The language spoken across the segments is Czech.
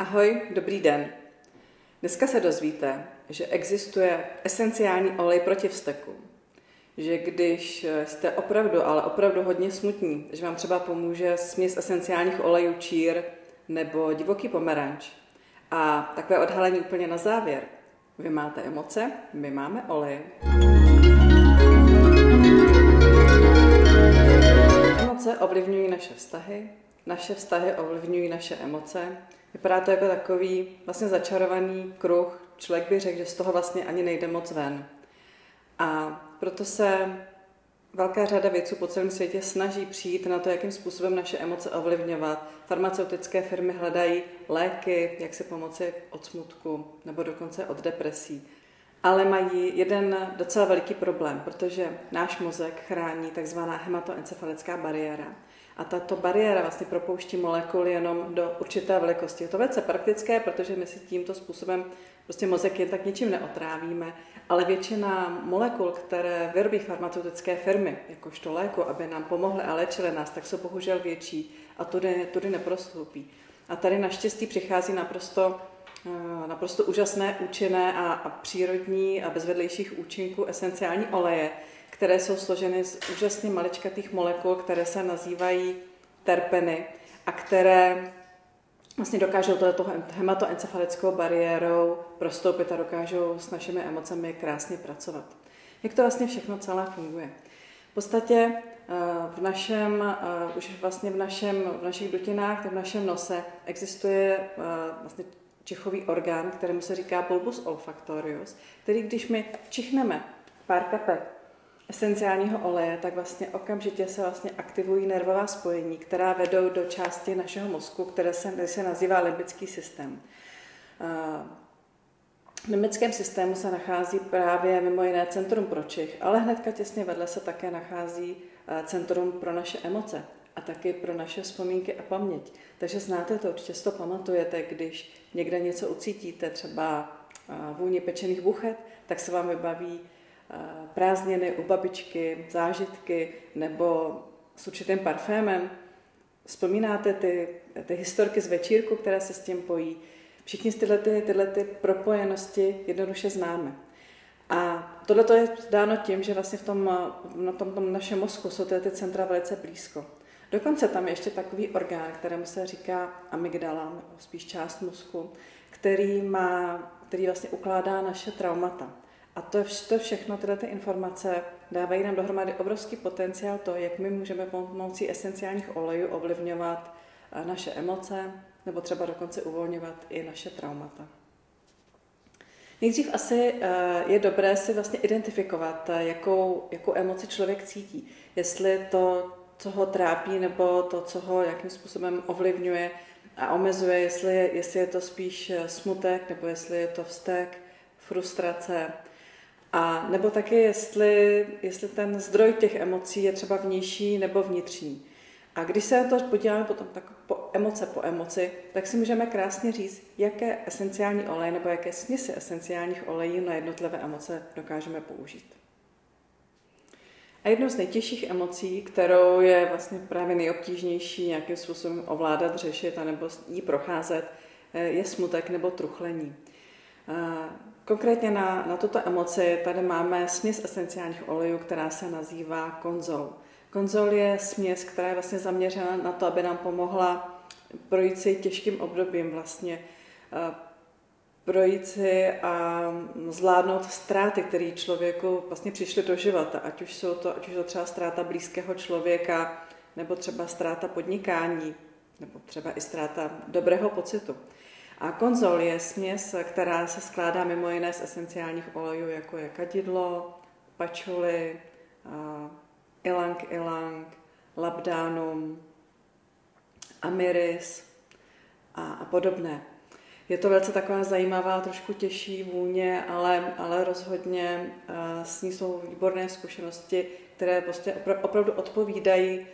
Ahoj, dobrý den. Dneska se dozvíte, že existuje esenciální olej proti vzteku. Že když jste opravdu, ale opravdu hodně smutní, že vám třeba pomůže směs esenciálních olejů čír nebo divoký pomeranč. A takové odhalení úplně na závěr. Vy máte emoce, my máme olej. Emoce ovlivňují naše vztahy, naše vztahy ovlivňují naše emoce, Vypadá to jako takový vlastně začarovaný kruh. Člověk by řekl, že z toho vlastně ani nejde moc ven. A proto se velká řada věců po celém světě snaží přijít na to, jakým způsobem naše emoce ovlivňovat. Farmaceutické firmy hledají léky, jak se pomoci od smutku nebo dokonce od depresí. Ale mají jeden docela veliký problém, protože náš mozek chrání takzvaná hematoencefalická bariéra. A tato bariéra vlastně propouští molekuly jenom do určité velikosti. Je to velice praktické, protože my si tímto způsobem prostě mozek jen tak ničím neotrávíme, ale většina molekul, které vyrobí farmaceutické firmy, jakožto léku, aby nám pomohly a léčily nás, tak jsou bohužel větší a tudy, tudy neprostoupí. A tady naštěstí přichází naprosto, eh, naprosto úžasné, účinné a, a přírodní a bez vedlejších účinků esenciální oleje, které jsou složeny z úžasně maličkatých molekul, které se nazývají terpeny a které vlastně dokážou tohoto hematoencefalickou bariérou prostoupit a dokážou s našimi emocemi krásně pracovat. Jak to vlastně všechno celé funguje? V podstatě eh, v našem, eh, už vlastně v, našem, v našich dutinách, v našem nose existuje eh, vlastně čichový orgán, kterému se říká bulbus olfactorius, který když my čichneme pár kapek esenciálního oleje, tak vlastně okamžitě se vlastně aktivují nervová spojení, která vedou do části našeho mozku, které se, se nazývá limbický systém. V limbickém systému se nachází právě mimo jiné centrum pro čich, ale hnedka těsně vedle se také nachází centrum pro naše emoce a taky pro naše vzpomínky a paměť. Takže znáte to, určitě to pamatujete, když někde něco ucítíte, třeba vůni pečených buchet, tak se vám vybaví prázdniny u babičky, zážitky nebo s určitým parfémem. Vzpomínáte ty, ty historky z večírku, které se s tím pojí. Všichni tyhle, ty, tyhle ty propojenosti jednoduše známe. A tohle je dáno tím, že vlastně v tom, na tom, tom našem mozku jsou tyhle ty centra velice blízko. Dokonce tam je ještě takový orgán, kterému se říká amygdala, nebo spíš část mozku, který, má, který vlastně ukládá naše traumata. A to, to všechno, tyhle ty informace dávají nám dohromady obrovský potenciál to, jak my můžeme pomocí esenciálních olejů ovlivňovat eh, naše emoce nebo třeba dokonce uvolňovat i naše traumata. Nejdřív asi eh, je dobré si vlastně identifikovat, eh, jakou, jakou emoci člověk cítí. Jestli to, co ho trápí, nebo to, co ho jakým způsobem ovlivňuje a omezuje, jestli, jestli je to spíš smutek, nebo jestli je to vztek, frustrace, a nebo taky, jestli, jestli ten zdroj těch emocí je třeba vnější nebo vnitřní. A když se to podíváme potom tak po emoce po emoci, tak si můžeme krásně říct, jaké esenciální oleje nebo jaké směsi esenciálních olejů na jednotlivé emoce dokážeme použít. A jednou z nejtěžších emocí, kterou je vlastně právě nejobtížnější nějakým způsobem ovládat, řešit a nebo jí procházet, je smutek nebo truchlení. Konkrétně na, na tuto emoci tady máme směs esenciálních olejů, která se nazývá konzol. Konzol je směs, která je vlastně zaměřena na to, aby nám pomohla projít si těžkým obdobím vlastně eh, projít si a zvládnout ztráty, které člověku vlastně přišly do života, ať už jsou to, ať už to třeba ztráta blízkého člověka, nebo třeba ztráta podnikání, nebo třeba i ztráta dobrého pocitu. A konzol je směs, která se skládá mimo jiné z esenciálních olejů, jako je kadidlo, pačuli, ilang ilang, labdánum, amiris a, a podobné. Je to velice taková zajímavá, trošku těžší vůně, ale, ale rozhodně s ní jsou výborné zkušenosti, které prostě opravdu odpovídají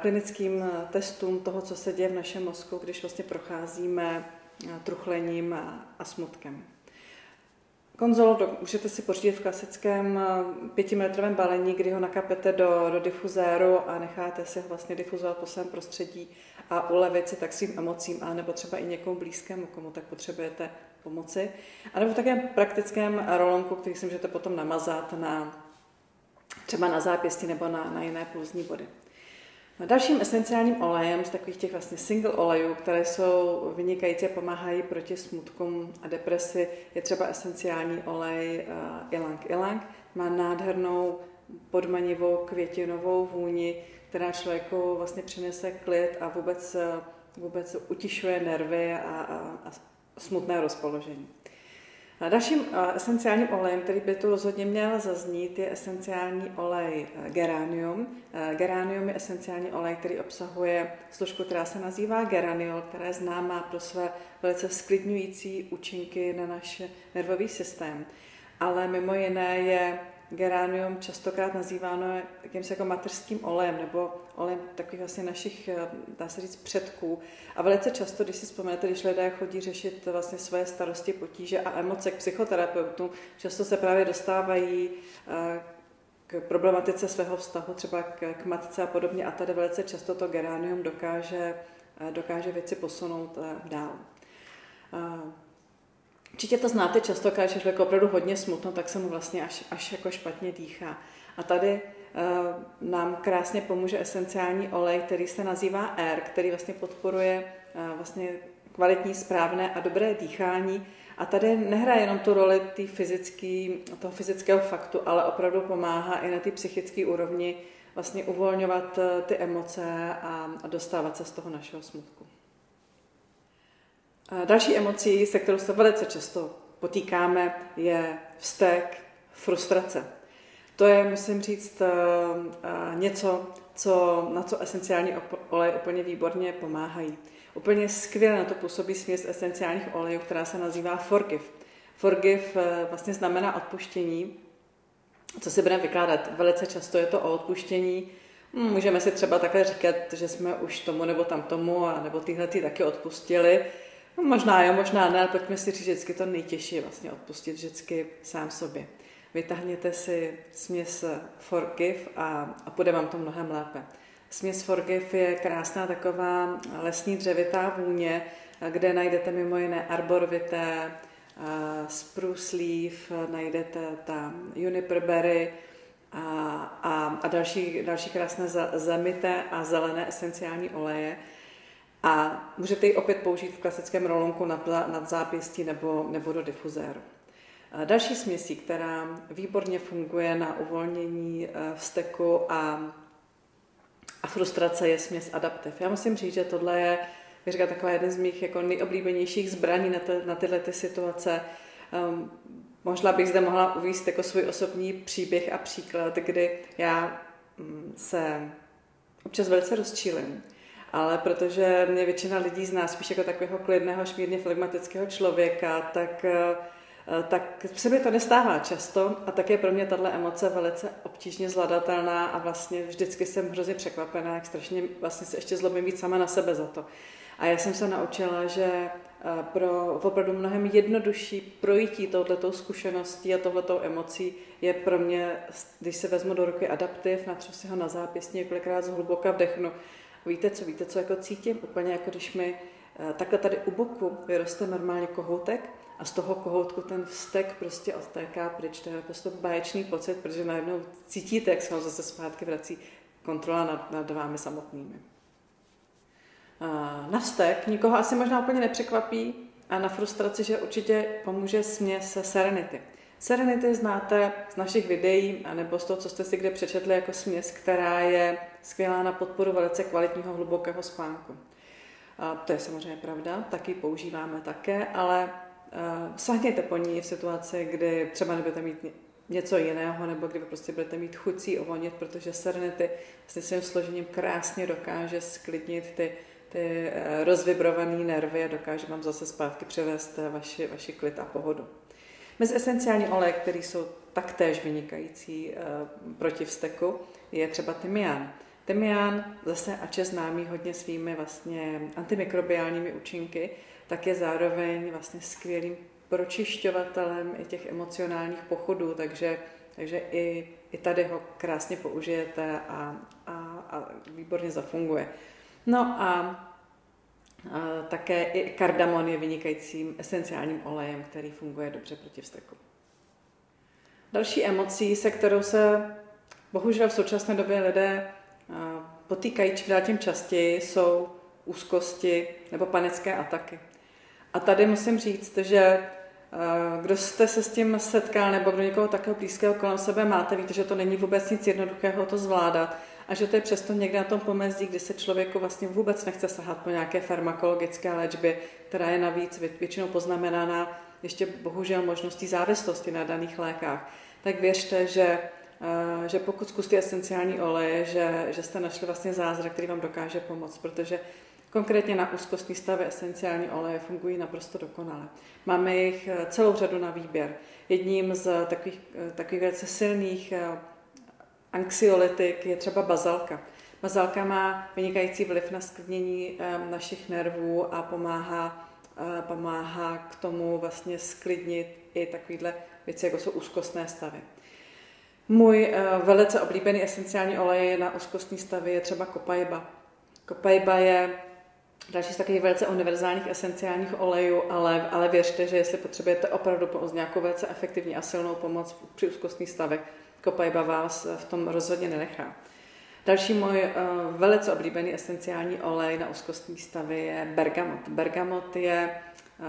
klinickým testům toho, co se děje v našem mozku, když vlastně procházíme truchlením a, smutkem. Konzol můžete si pořídit v klasickém pětimetrovém balení, kdy ho nakapete do, do difuzéru a necháte si ho vlastně difuzovat po svém prostředí a ulevit si tak svým emocím, a nebo třeba i někomu blízkému, komu tak potřebujete pomoci. A nebo v takém praktickém rolonku, který si můžete potom namazat na třeba na zápěstí nebo na, na jiné pulzní body. Dalším esenciálním olejem z takových těch vlastně single olejů, které jsou vynikající a pomáhají proti smutkům a depresi, je třeba esenciální olej Ilang Ilang. Má nádhernou podmanivou květinovou vůni, která člověku vlastně přinese klid a vůbec, eh, vůbec utišuje nervy a, a, a smutné rozpoložení. Dalším esenciálním olejem, který by tu rozhodně měl zaznít, je esenciální olej e, geranium. E, geranium je esenciální olej, který obsahuje složku, která se nazývá geraniol, která je známá pro své velice sklidňující účinky na náš nervový systém. Ale mimo jiné je geranium častokrát nazýváno jakýmsi jako mateřským olejem nebo olejem takových vlastně našich, eh, dá se říct, předků. A velice často, když si vzpomenete, když lidé chodí řešit vlastně své starosti, potíže a emoce k psychoterapeutu, často se právě dostávají eh, k problematice svého vztahu třeba k, k matce a podobně a tady velice často to geranium dokáže, eh, dokáže věci posunout dál. Určitě to znáte často, když je člověk opravdu hodně smutno, tak se mu vlastně až, až jako špatně dýchá. A tady uh, nám krásně pomůže esenciální olej, který se nazývá Air, který vlastně podporuje uh, vlastně kvalitní, správné a dobré dýchání. A tady nehraje jenom tu roli tý fyzický, toho fyzického faktu, ale opravdu pomáhá i na té psychické úrovni vlastně uvolňovat eh, ty emoce a dostávat se z toho našeho smutku. Další emocí, se kterou se velice často potýkáme, je vztek, frustrace. To je, musím říct, eh, eh, něco, co, na co esenciální oleje úplně výborně pomáhají. Úplně skvěle na to působí směs esenciálních olejů, která se nazývá Forgive. Forgive eh, vlastně znamená odpuštění. Co si budeme vykládat? Velice často je to o odpuštění. Hm, můžeme si třeba takhle říkat, že jsme už tomu nebo tam tomu, a nebo tyhle ty taky odpustili. No, možná jo, možná ne, ale pojďme si říct vždycky to nejtěžší vlastně odpustit vždycky sám sobě. Vytáhněte si směs Forgive a, a půjde vám to mnohem lépe. Směs Forgive je krásná taková lesní dřevitá vůně, kde najdete mimo jiné arborvité, spruce leaf, najdete tam juniper berry a, a, a další, další krásné zamité a zelené esenciální oleje. A můžete ji opět použít v klasickém rolonku nad, nad zápěstí nebo, nebo do difuzéru. Další směsí, která výborně funguje na uvolnění e, vzteku a, a frustrace, je směs adaptiv. Já musím říct, že tohle je, bych říkala, taková jeden z mých jako nejoblíbenějších zbraní na, te, na tyhle ty situace. Um, možná bych zde mohla uvést jako svůj osobní příběh a příklad, kdy já um, se občas velice rozčílim ale protože mě většina lidí zná spíš jako takového klidného, šmírně flegmatického člověka, tak eh, tak se mi to nestává často a tak je pro mě tahle emoce velice obtížně zvladatelná a vlastně vždycky jsem hrozně překvapená, jak strašně vlastně se ještě zlobím víc sama na sebe za to. A já jsem se naučila, že eh, pro opravdu mnohem jednodušší projítí touhletou zkušeností a tohletou emocí je pro mě, když se vezmu do ruky adaptiv, natřu si ho na zápěstí, několikrát zhluboka vdechnu Víte co, víte co, jako cítím? Úplně jako když mi eh, takhle tady u boku vyroste normálně kohoutek a z toho kohoutku ten vztek prostě odtéká pryč. To je prostě báječný pocit, protože najednou cítíte, jak se vám zase zpátky vrací kontrola nad, nad vámi samotnými. Na vztek nikoho asi možná úplně nepřekvapí a na frustraci, že určitě pomůže směs Serenity. Serenity znáte z našich videí, anebo z toho, co jste si kde přečetli jako směs, která je skvělá na podporu velice kvalitního hlubokého spánku. A to je samozřejmě pravda, taky používáme také, ale uh, sáhněte po ní v situaci, kdy třeba nebudete mít něco jiného, nebo kdy prostě budete mít chucí ovonit, protože Serenity vlastně svým složením krásně dokáže sklidnit ty, ty uh, rozvibrované nervy a dokáže vám zase zpátky převést vaši, vaši klid a pohodu. Mezi esenciální oleje, které jsou taktéž vynikající e, proti vzteku, je třeba tymián. Tymián, zase ač je známý hodně svými vlastně antimikrobiálními účinky, tak je zároveň vlastně skvělým pročišťovatelem i těch emocionálních pochodů, takže, takže i, i tady ho krásně použijete a, a, a výborně zafunguje. No a, a také i kardamon je vynikajícím esenciálním olejem, který funguje dobře proti vzteku. Další emocí, se kterou se bohužel v současné době lidé potýkají čím dál tím častěji, jsou úzkosti nebo panické ataky. A tady musím říct, že kdo jste se s tím setkal nebo kdo někoho takového blízkého kolem sebe máte, víte, že to není vůbec nic jednoduchého to zvládat a že to je přesto někde na tom pomezí, kdy se člověku vlastně vůbec nechce sahat po nějaké farmakologické léčbě, která je navíc většinou poznamenána ještě bohužel možností závislosti na daných lékách. Tak věřte, že že pokud zkusíte esenciální oleje, že, že jste našli vlastně zázrak, který vám dokáže pomoct, protože Konkrétně na úzkostní stavy esenciální oleje fungují naprosto dokonale. Máme jich eh, celou řadu na výběr. Jedním z takových, eh, takových velice silných eh, anxiolytik je třeba bazalka. Bazalka má vynikající vliv na sklidnění našich nervů a pomáhá, pomáhá k tomu vlastně sklidnit i takovéhle věci, jako jsou úzkostné stavy. Můj velice oblíbený esenciální olej na úzkostní stavy je třeba kopajba. Kopajba je další z takových velice univerzálních esenciálních olejů, ale, ale věřte, že jestli potřebujete opravdu nějakou velice efektivní a silnou pomoc při úzkostných stavech, kopajba vás v tom rozhodně nenechá. Další můj uh, velice oblíbený esenciální olej na úzkostní stavy je bergamot. Bergamot je uh,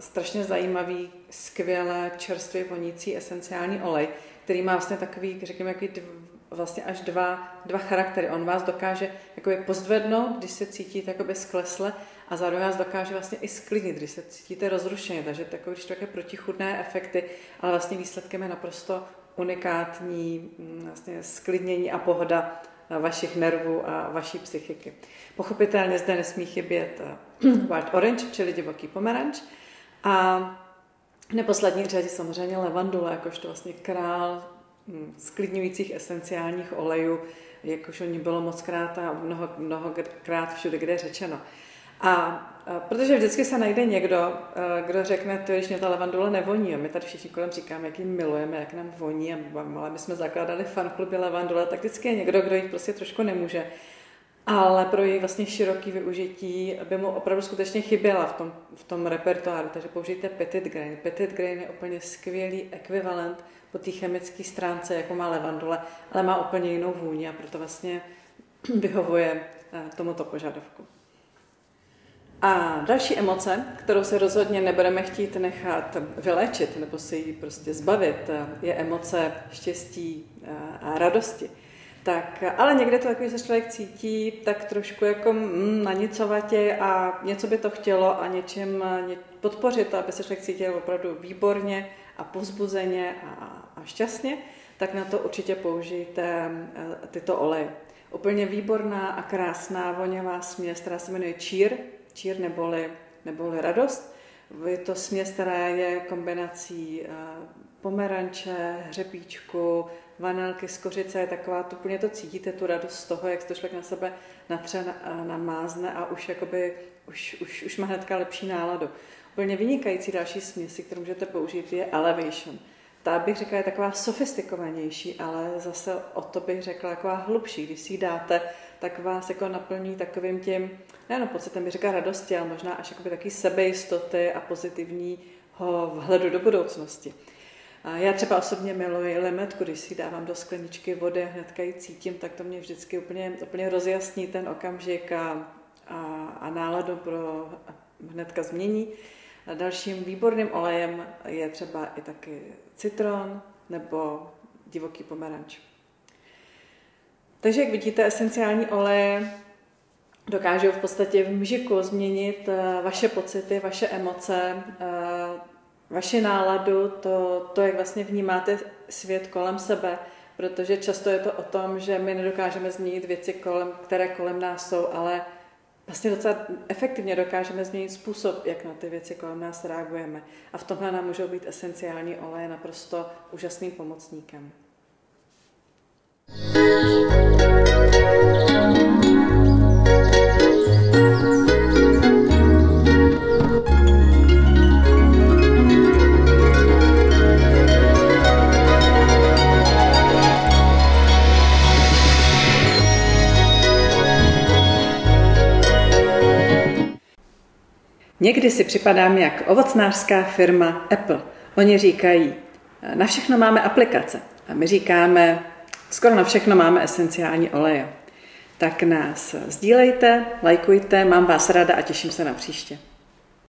strašně zajímavý, skvěle čerstvě vonící esenciální olej, který má vlastně takový, řekněme, jaký vlastně až dva, dva charaktery. On vás dokáže jakoby pozdvednout, když se cítíte jakoby sklesle a zároveň vás dokáže vlastně i sklidnit, když se cítíte rozrušeně. Takže takové, když také protichudné efekty, ale vlastně výsledkem je naprosto unikátní mm, vlastně sklidnění a pohoda vašich nervů a vaší psychiky. Pochopitelně zde nesmí chybět eh, Wild Orange, čili divoký pomeranč. A v neposlední řadě samozřejmě levandule, jakožto vlastně král Hm, sklidňujících esenciálních olejů, jakož o ní bylo moc krát a mnoho, mnohokrát všude, kde je řečeno. A, a protože vždycky se najde někdo, kdo řekne, to když mě ta levandule nevoní. A my tady všichni kolem říkáme, jak ji milujeme, jak nám voní. A ale my jsme zakládali fankluby levandule, tak vždycky je někdo, kdo ji prostě trošku nemůže. Ale pro její vlastně široký využití by mu opravdu skutečně chyběla v tom, v tom repertoáru. Takže použijte Petit Grain. Petit Grain je úplně skvělý ekvivalent po té chemické stránce, jako má levandule, ale má úplně jinou vůni a proto vlastně vyhovuje eh, tomuto požadavku. A další emoce, kterou se rozhodně nebudeme chtít nechat vylečit nebo si ji prostě zbavit, eh, je emoce štěstí eh, a radosti. Tak, ale někde to takový se člověk cítí tak trošku jako mm, nanicovatě a něco by to chtělo a něčem podpořit, aby se člověk cítil opravdu výborně a povzbuzeně a, a šťastně, tak na to určitě použijte eh, tyto oleje. Úplně výborná a krásná voňavá směs, která se jmenuje čír, čír neboli, neboli radost. Je to směs, která je kombinací eh, pomeranče, hřebíčku, vanilky z kořice, je taková, to úplně to cítíte, tu radost z toho, jak se to člověk na sebe natře, namázne a už jakoby, už, už, už má hnedka lepší náladu. Úplně vynikající další směsi, kterou můžete použít, je Elevation. Ta bych řekla je taková sofistikovanější, ale zase o to bych řekla taková hlubší. Když si ji dáte, tak vás jako naplní takovým tím, nejenom pocitem, bych řekla radosti, ale možná až jakoby taky sebejistoty a pozitivního vhledu do budoucnosti. A já třeba osobně miluji limetku, když si dávám do skleničky vody a hnedka ji cítím, tak to mě vždycky úplně, úplně rozjasní ten okamžik a, a, a náladu pro hnedka změní. A dalším výborným olejem je třeba i taky citron nebo divoký pomeranč. Takže, jak vidíte, esenciální oleje dokážou v podstatě v mžiku změnit eh, vaše pocity, vaše emoce, eh, vaši náladu, to, to, jak vlastně vnímáte svět kolem sebe, protože často je to o tom, že my nedokážeme změnit věci, kolem, které kolem nás jsou, ale vlastně docela efektivně dokážeme změnit způsob, jak na ty věci kolem nás reagujeme. A v tomhle nám můžou být esenciální oleje naprosto úžasným pomocníkem. Někdy si připadám jak ovocnářská firma Apple. Oni říkají, na všechno máme aplikace. A my říkáme, skoro na všechno máme esenciální oleje. Tak nás sdílejte, lajkujte, mám vás ráda a těším se na příště.